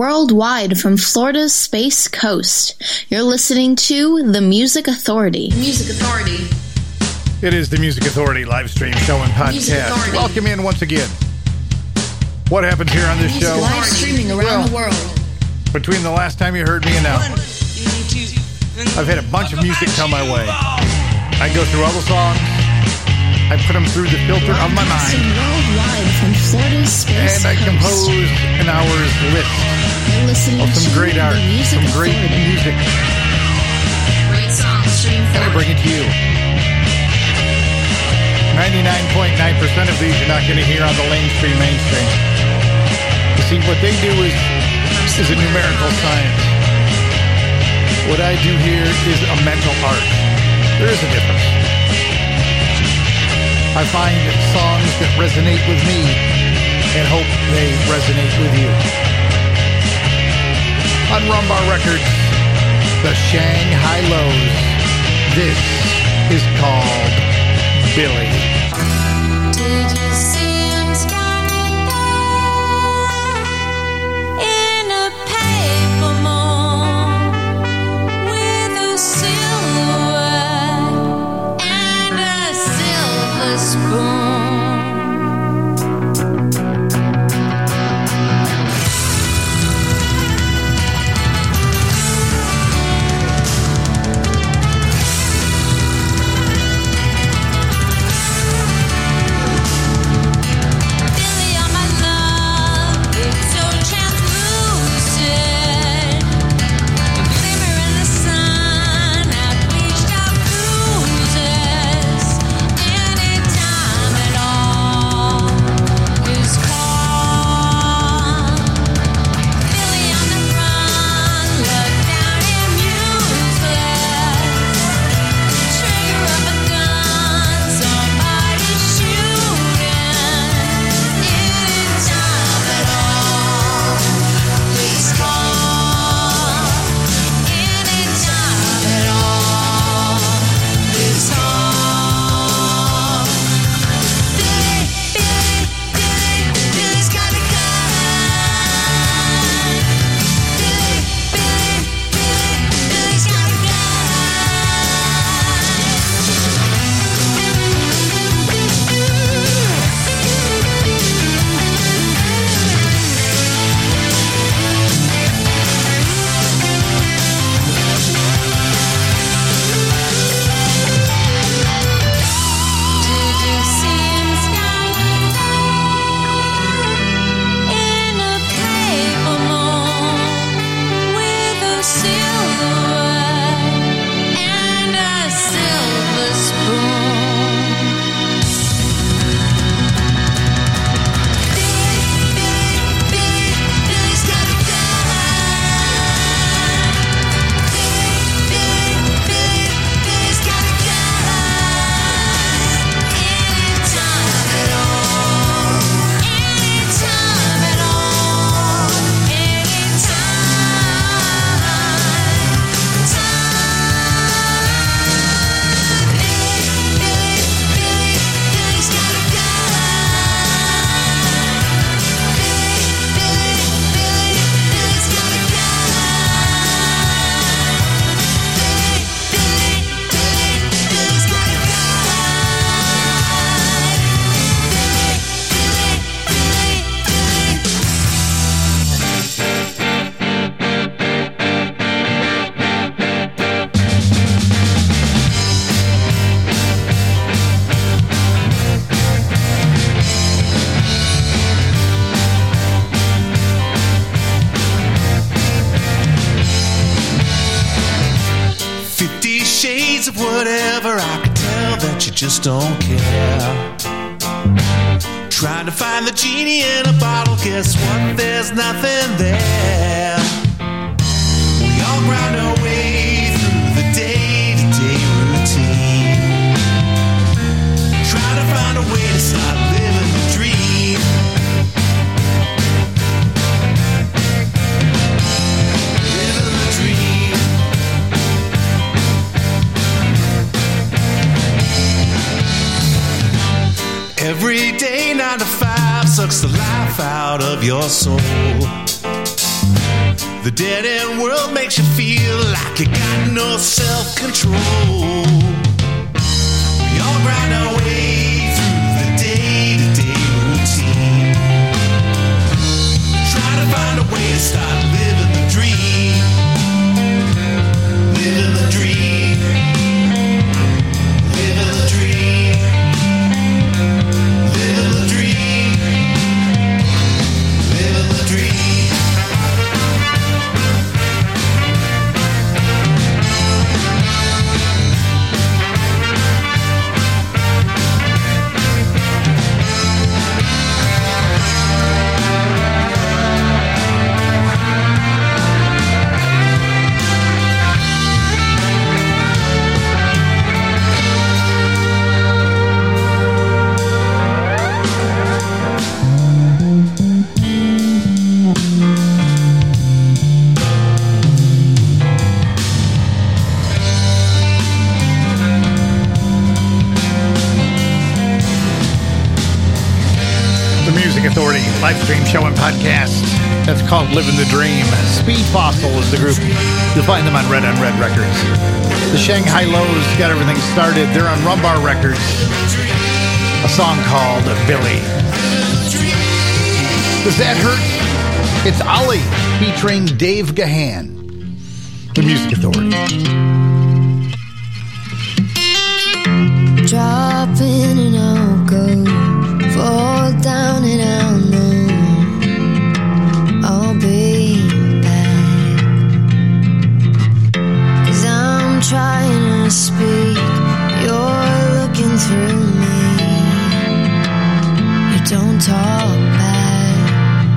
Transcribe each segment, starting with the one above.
worldwide from Florida's Space Coast. You're listening to The Music Authority. Music Authority. It is the Music Authority live stream show and podcast. Welcome in once again. What happens here on this Music show? Live streaming around the world. Between the last time you heard me and now, I've had a bunch of music come my way. I go through all the songs. I put them through the filter of my mind. And I composed an hour's list of some great art, some great music, Great songs streamed and I bring it to you. 99.9% of these you're not going to hear on the mainstream mainstream. You see, what they do is, is a numerical science. What I do here is a mental art. There is a difference. I find songs that resonate with me and hope they resonate with you. On Rum Bar Records, the Shanghai Lows. This is called Billy. Don't care. Trying to find the genie in a bottle, guess what? There's nothing there. We all grind the life out of your soul. The dead end world makes you feel like you got no self control. We all grind our way through the day to day routine. Try to find a way to start podcast. That's called Living the Dream. Speed Fossil is the group. You'll find them on Red on Red Records. The Shang Hi Los got everything started. They're on Rum Bar Records. A song called Billy. Does that hurt? It's Oli featuring Dave Gahan. The Music Authority. Drop in and I'll go. Fall down and. I'll talk back.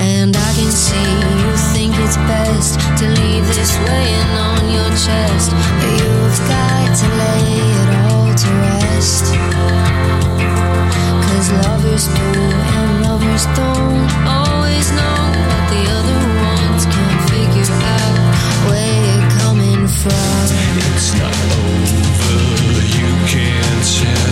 And I can see you think it's best to leave this weighing on your chest. But you've got to lay it all to rest. Cause lovers do and lovers don't always know what the other ones can't figure out where you're coming from. It's not over, you can't tell.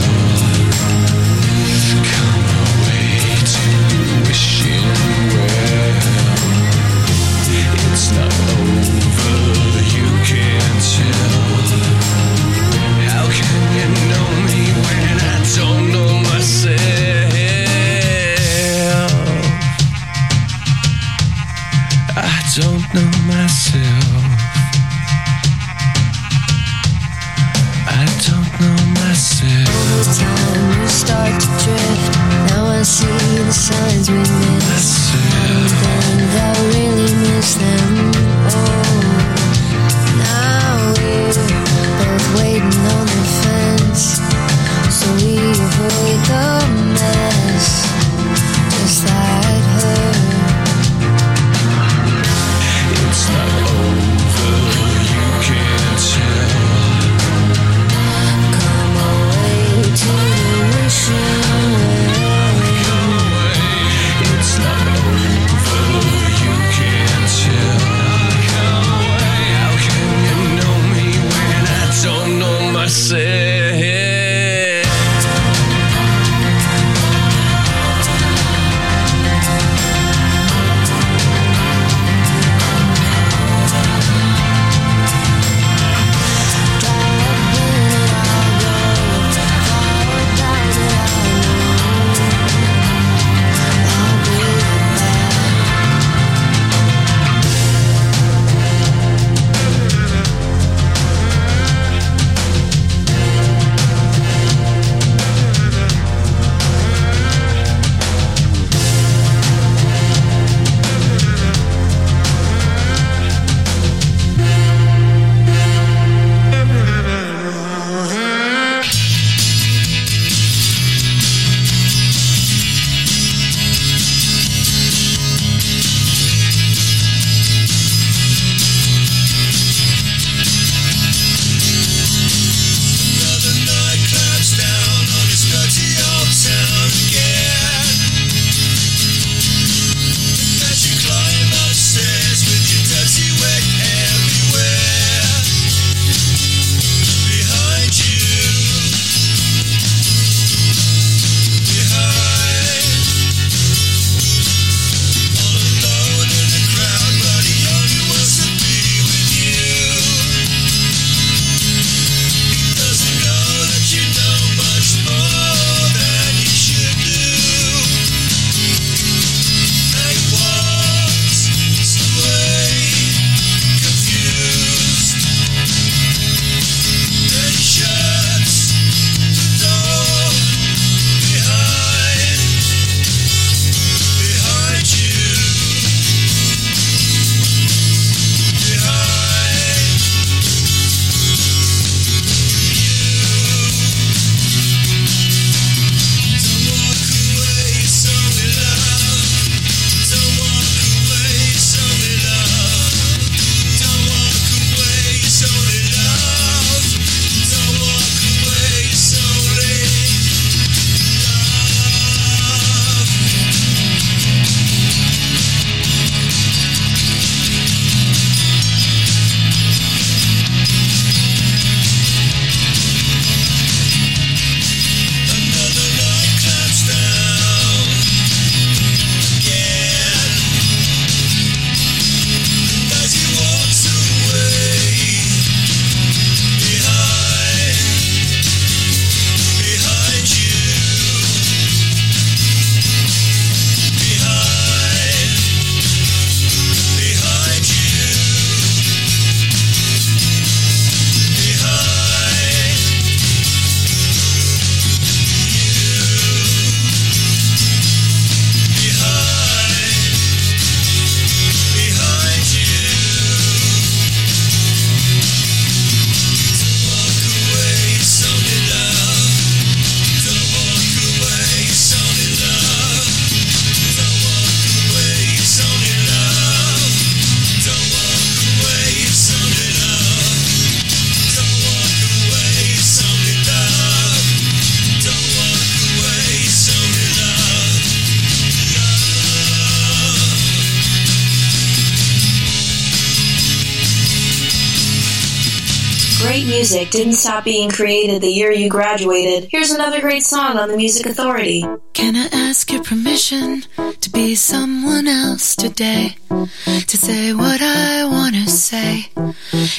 music didn't stop being created the year you graduated, here's another great song on the Music Authority. Can I ask your permission to be someone else today? To say what I want to say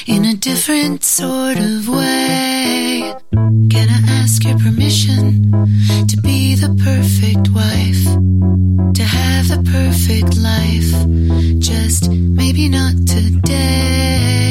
in a different sort of way. Can I ask your permission to be the perfect wife? To have the perfect life? Just maybe not today.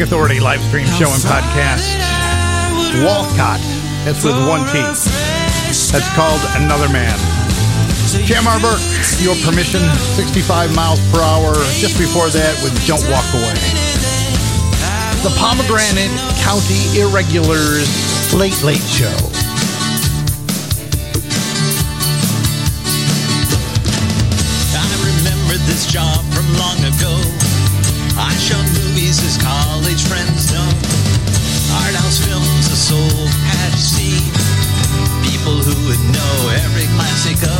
Music Authority live stream show and podcast. Walcott. That's with one T. That's called Another Man. Tamar Berk, your permission, 65 miles per hour. Just before that with Don't Walk Away. The Pomegranate County Irregulars Late Late Show. job every classic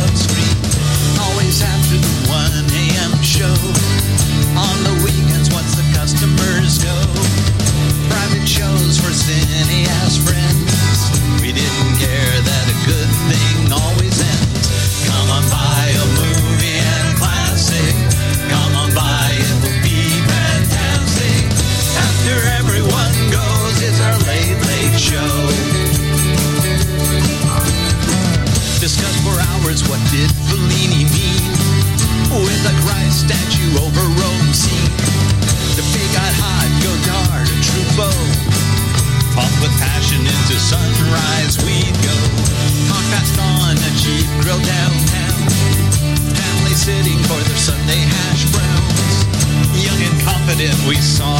words, what did Fellini mean? With a Christ statue over Rome seen. The fake eyed hot Godard, a Truffaut. Pumped with passion into sunrise we'd go. Talk fast on a cheap grill downtown. Family sitting for their Sunday hash browns. Young and confident we saw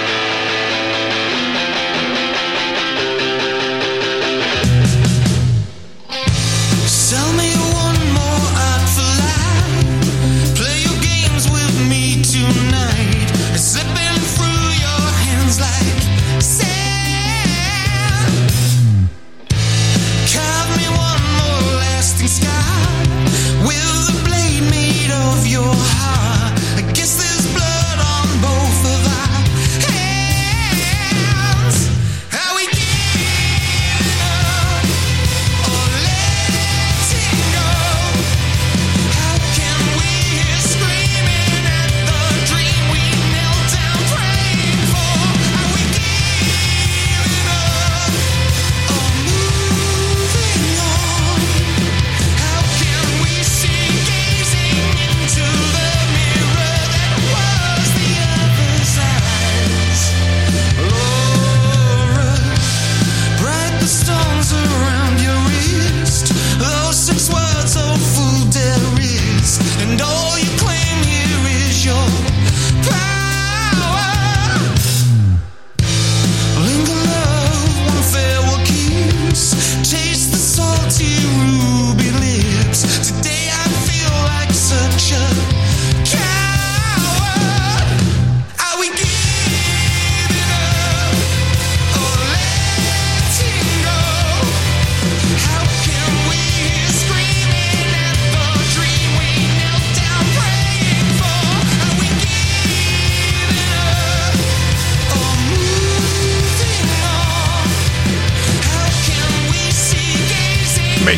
the salty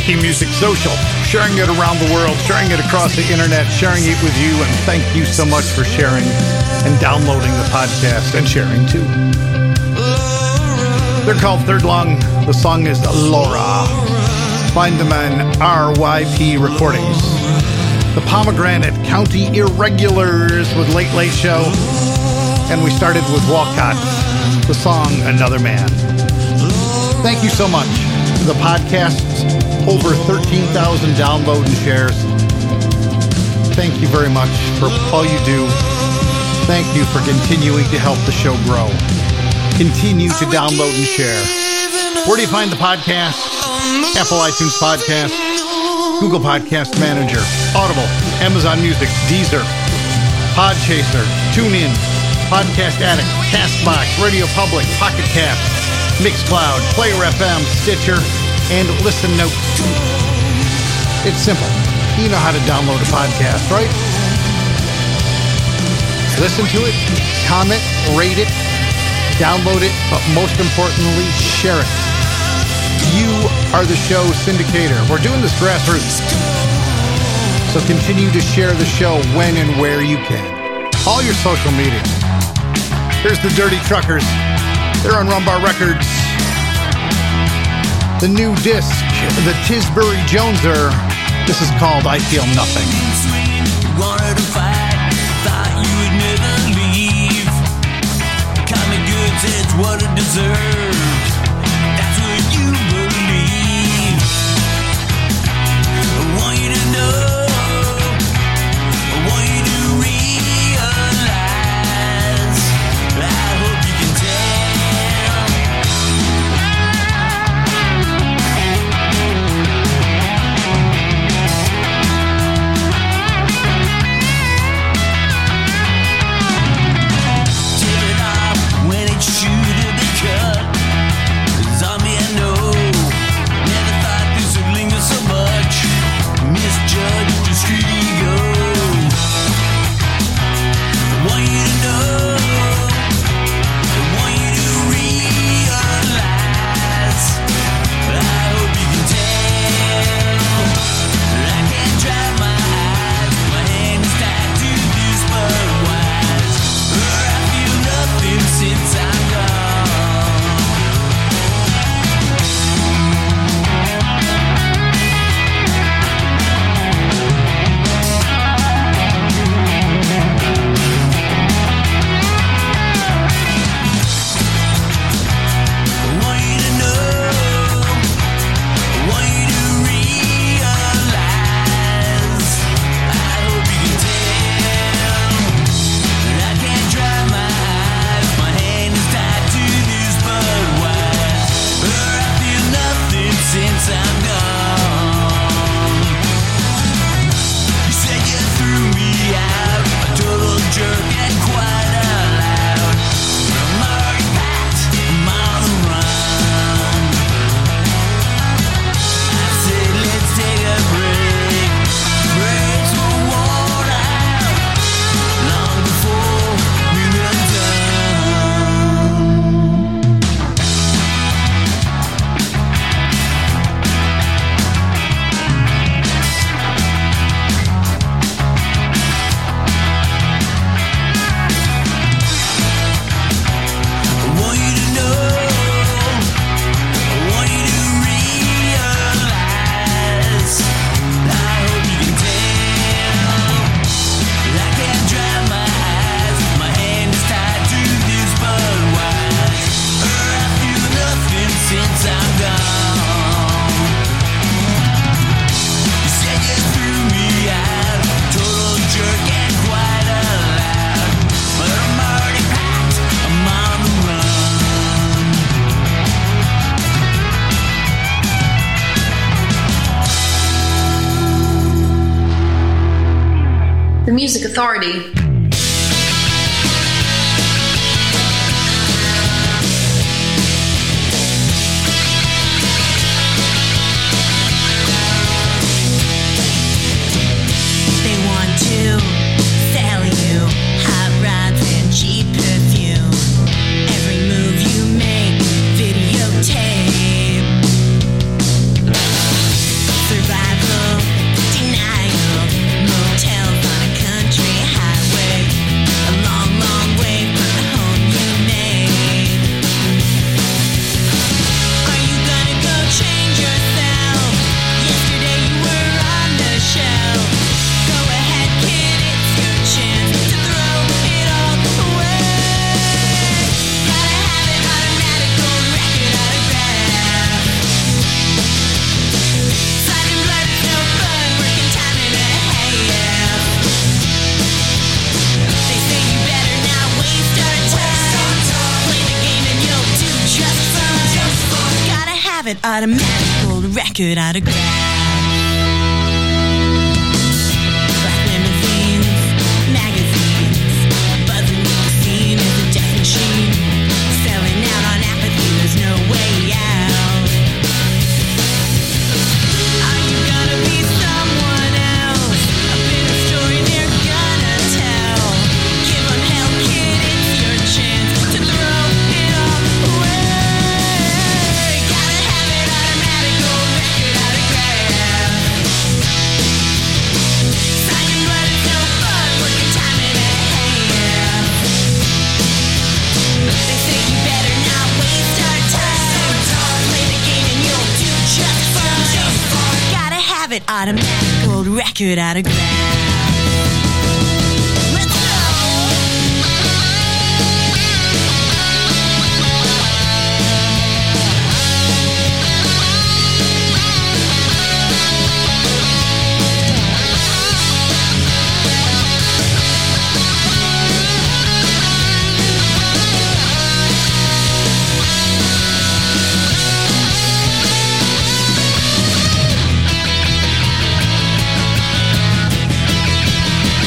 making music social, sharing it around the world, sharing it across the internet, sharing it with you. And thank you so much for sharing and downloading the podcast and sharing too. They're called Third Lung. The song is Laura. Find them on RYP Recordings. The Pomegranate County Irregulars with Late Late Show. And we started with Walcott, the song Another Man. Thank you so much. The podcast, over 13,000 download and shares. Thank you very much for all you do. Thank you for continuing to help the show grow. Continue to download and share. Where do you find the podcast? Apple iTunes Podcast, Google Podcast Manager, Audible, Amazon Music, Deezer, Podchaser, TuneIn, Podcast Addict, Castbox, Radio Public, Pocket Cast, Mixcloud, Player FM, Stitcher, and Listen Notes. It's simple. You know how to download a podcast, right? Listen to it, comment, rate it, download it, but most importantly, share it. You are the show syndicator. We're doing this grassroots. So continue to share the show when and where you can. All your social media. Here's the Dirty Truckers. They're on Rum Bar Records. The new disc, the Tisbury Joneser. This is called I Feel Nothing. Wanted to fight, record autograph. Black gold record autograph. Let's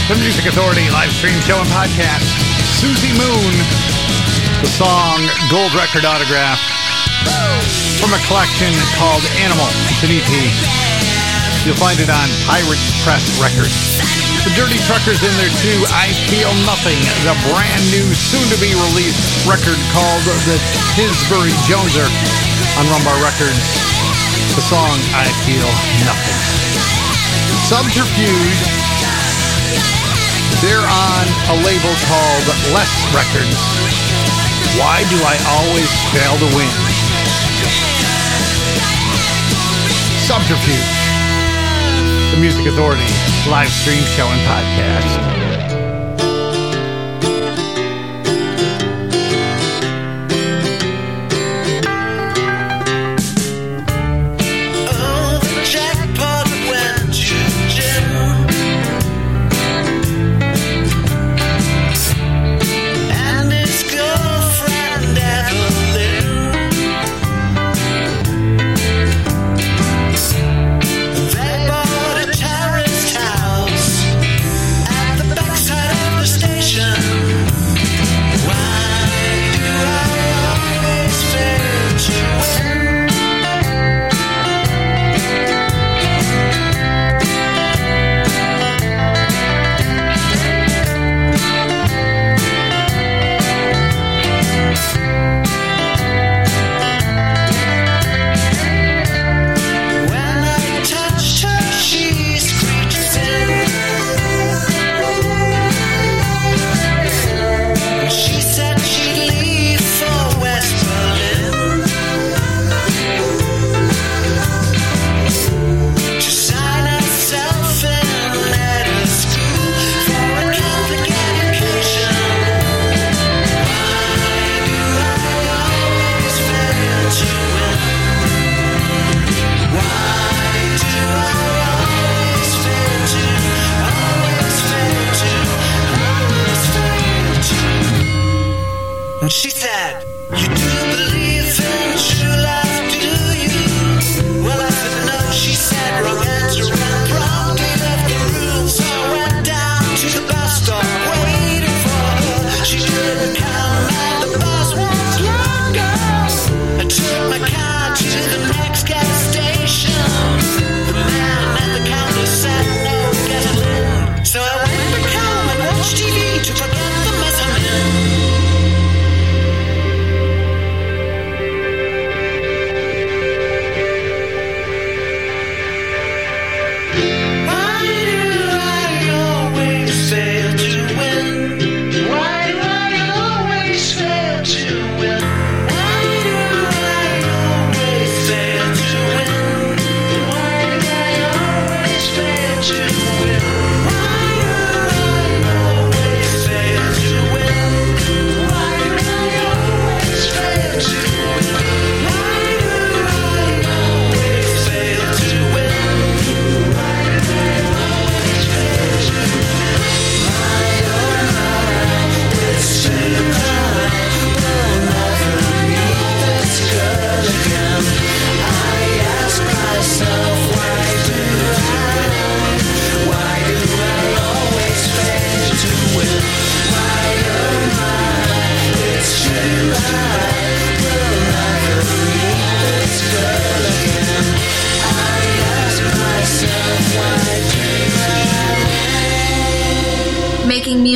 The Music Authority live stream show and podcast. Suzi Moon, the song Gold Record Autograph from a collection called Animal. It's an EP. You'll find it on Pirates Press Records. The Dirty Truckers in there too. I Feel Nothing, the brand new, soon to be released record called The Tisbury Joneser on Rum Bar Records. The song I Feel Nothing. Subterfuge they're on a label called Less Records. Why do I always fail to win? Subterfuge. The Music Authority live stream show and podcast.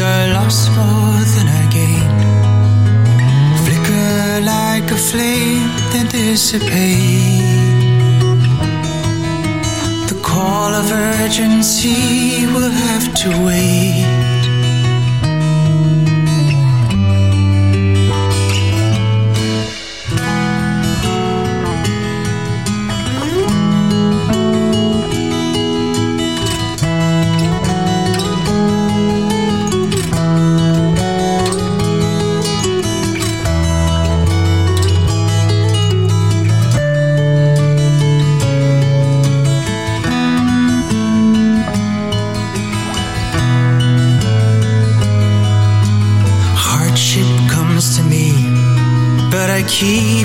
I lost more than I gained. Flicker like a flame, then dissipate. The call of urgency will have to wait. she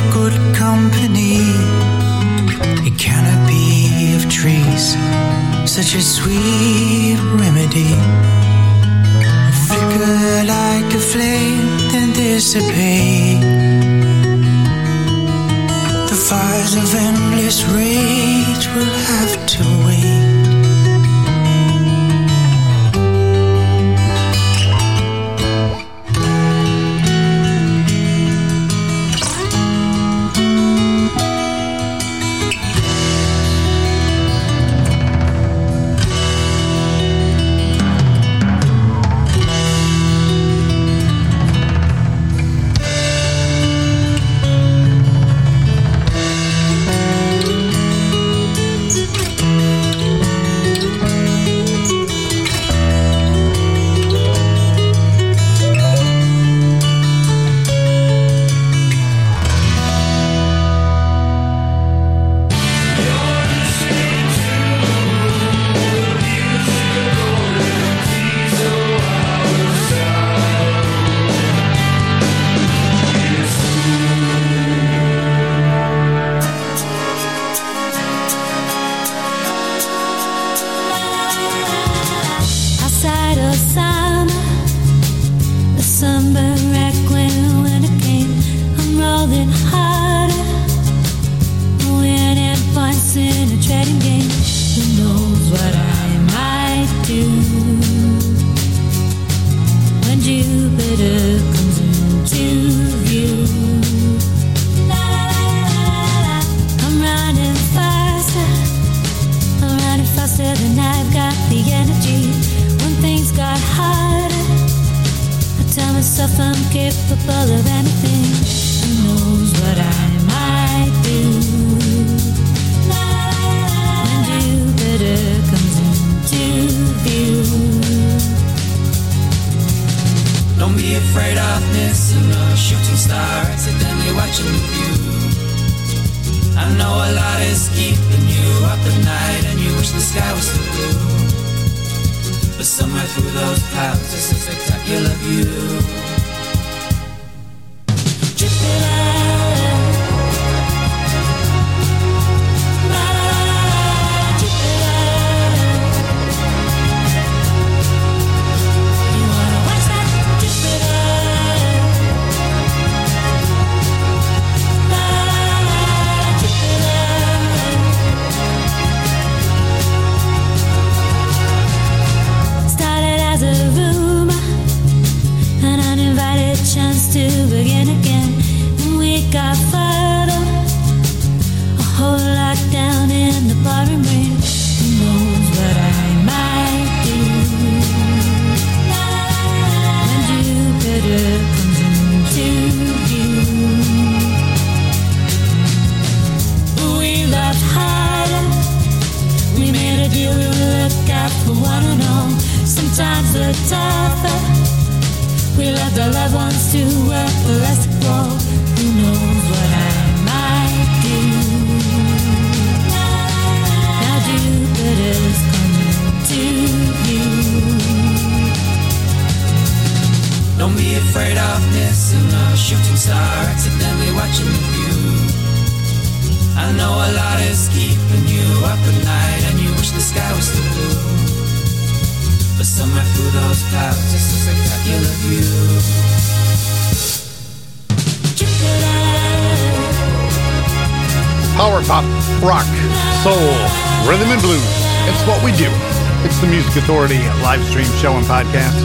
podcast.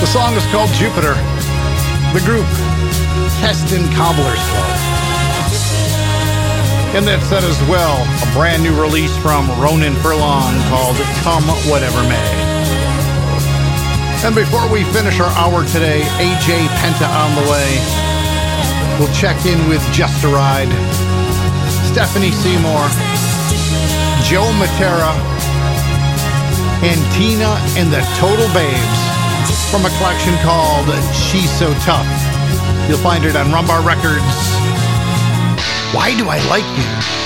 The song is called Jupiter. The group, Keston Cobblers Club. And that set as well, a brand new release from Ronan Furlong called Come Whatever May. And before we finish our hour today, AJ Penta on the way. We'll check in with Just a Ride, Stephanie Seymour, Joe Matera, and Tina and the Total Babes from a collection called She's So Tough. You'll find it on Rum Bar Records. Why do I like you?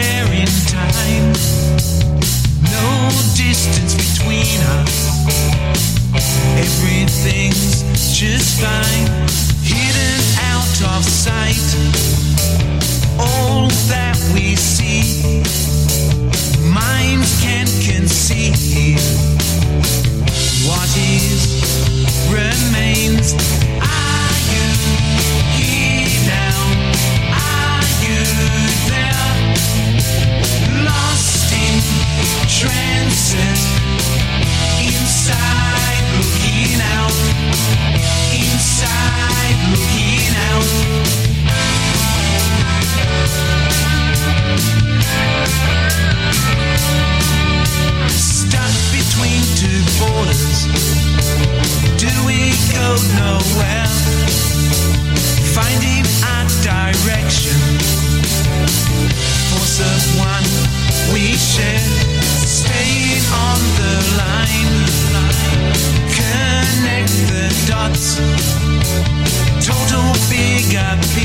distance between us. Everything's just fine, hidden out of sight. All that we see, minds can't conceive. What is remains.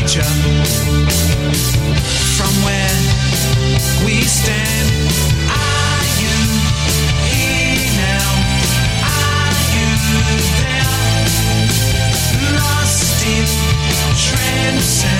future from where we stand. Are you here now? Are you there? Lost in transcendence.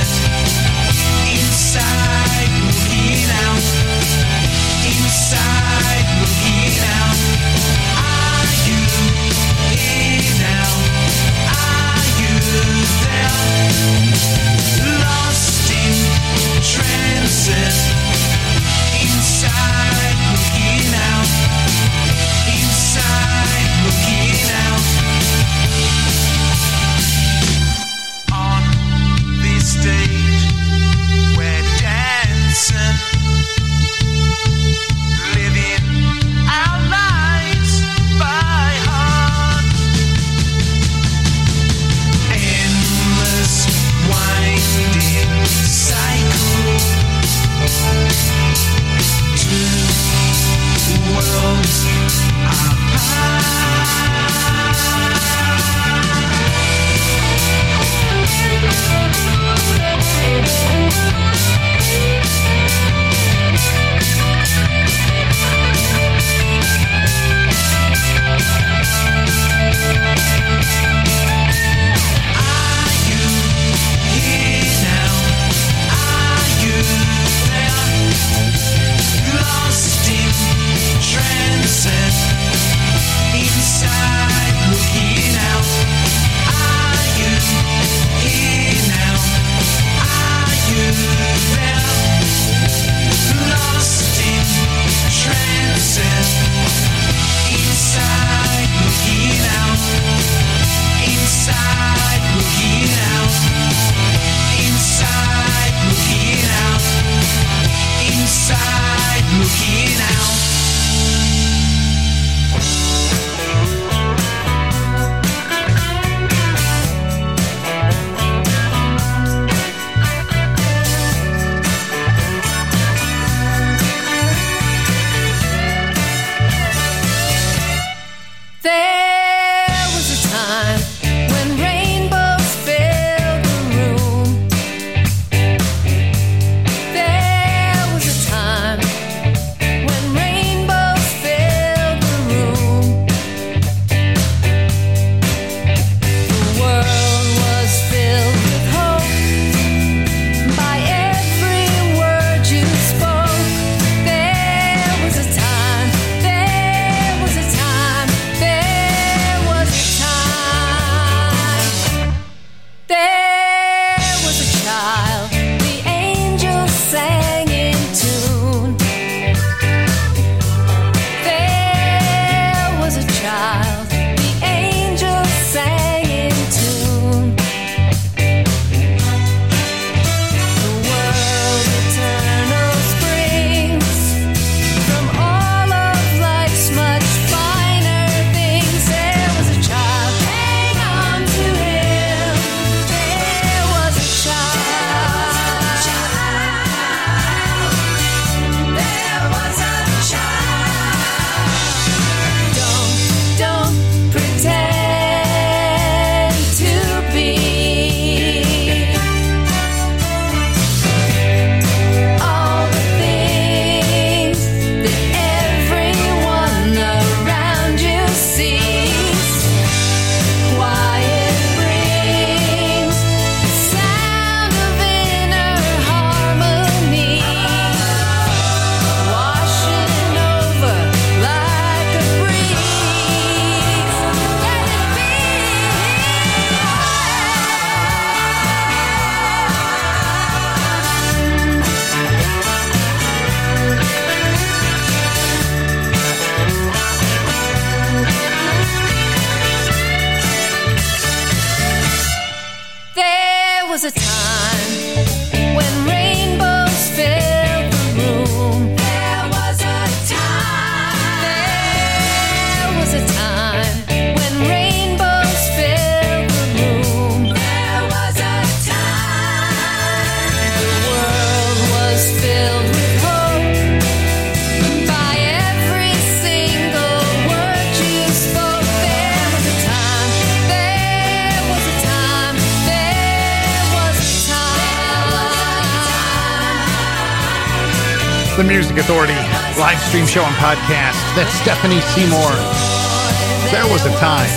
Podcast. That's Stephanie Seymour. There was a time.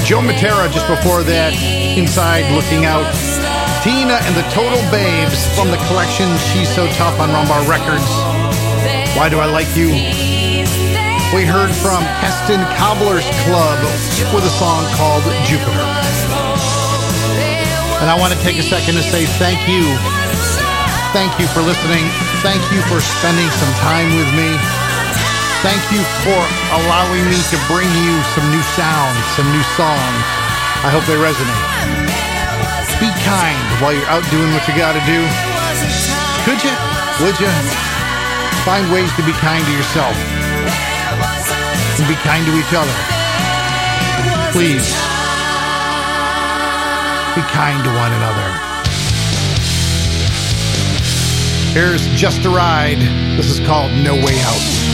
Joe Matera just before that, Inside Looking Out. Tina and the Total Babes from the collection She's So Tough on Rum Bar Records. Why Do I Like You? We heard from Keston Cobbler's Club with a song called Jupiter. And I want to take a second to say thank you. Thank you for listening. Thank you for spending some time with me. Thank you for allowing me to bring you some new sounds, some new songs. I hope they resonate. Be kind while you're out doing what you got to do. Could you? Would you? Find ways to be kind to yourself and be kind to each other. Please. Be kind to one another. Here's Just a Ride. This is called No Way Out.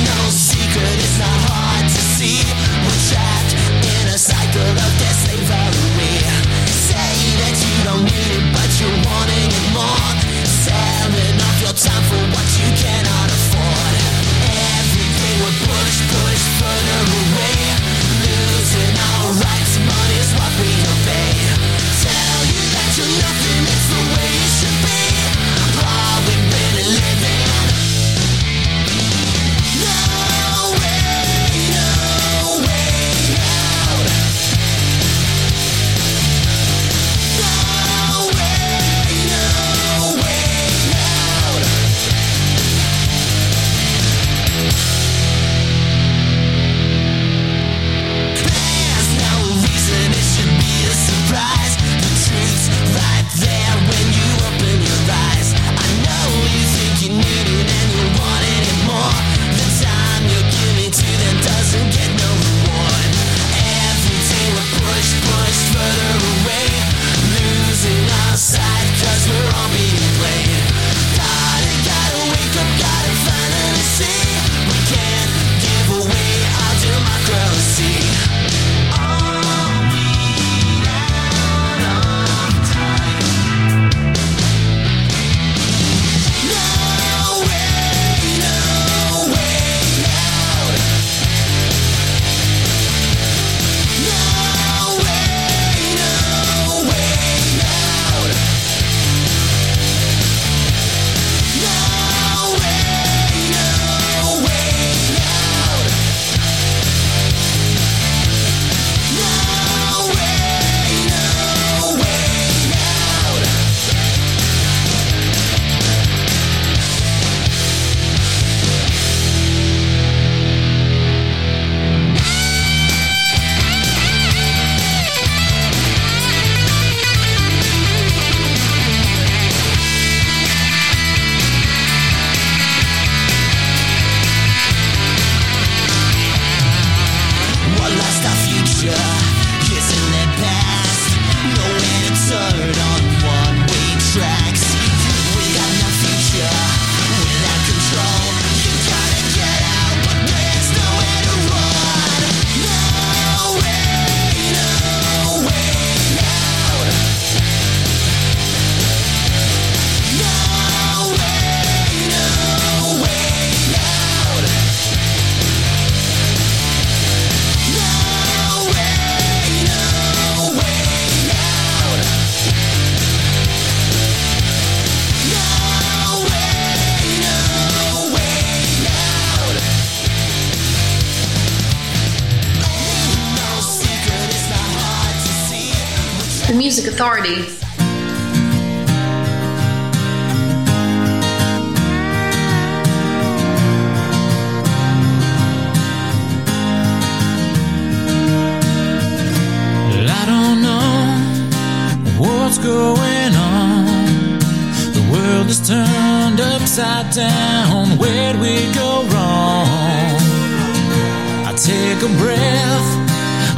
Breath,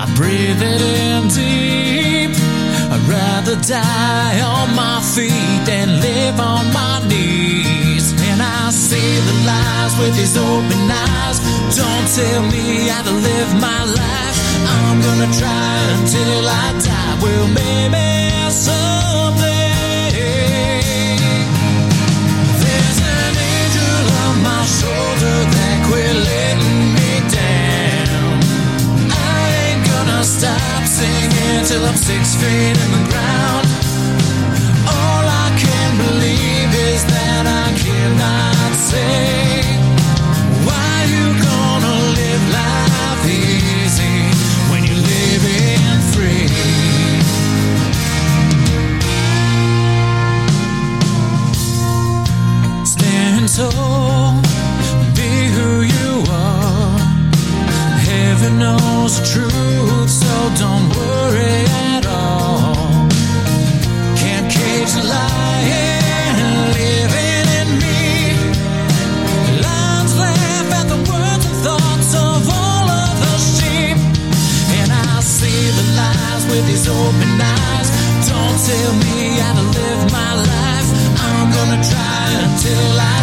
I breathe it in deep. I'd rather die on my feet than live on my knees. And I see the lies with these open eyes. Don't tell me how to live my life. I'm gonna try until I die. Well, maybe someday stop singing till I'm six feet in the ground. All I can believe is that I cannot say. Why you gonna live life easy when you're living free? Stand tall. Heaven knows the truth, so don't worry at all. Can't cage the lion living in me. Lions laugh at the words and thoughts of all of the sheep. And I see the lies with these open eyes. Don't tell me how to live my life. I'm gonna try until I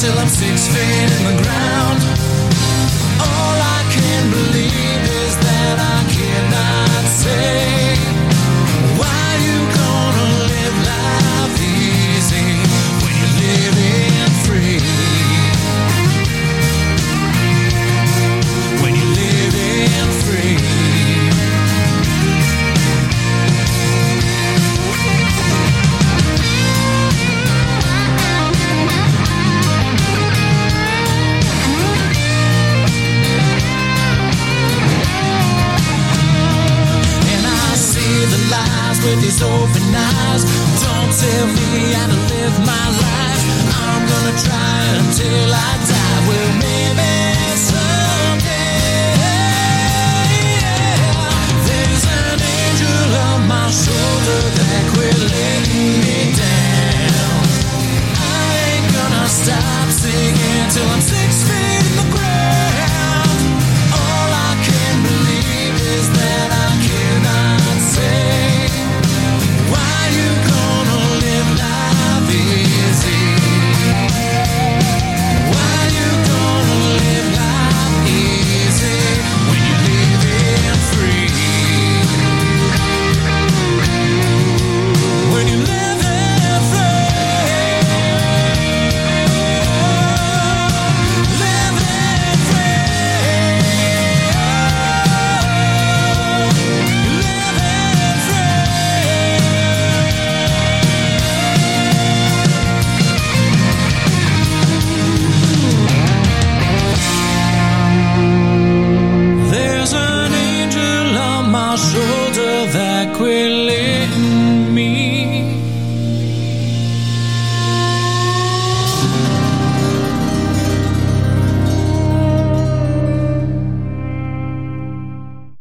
till I'm six feet in the ground. All I can believe is that I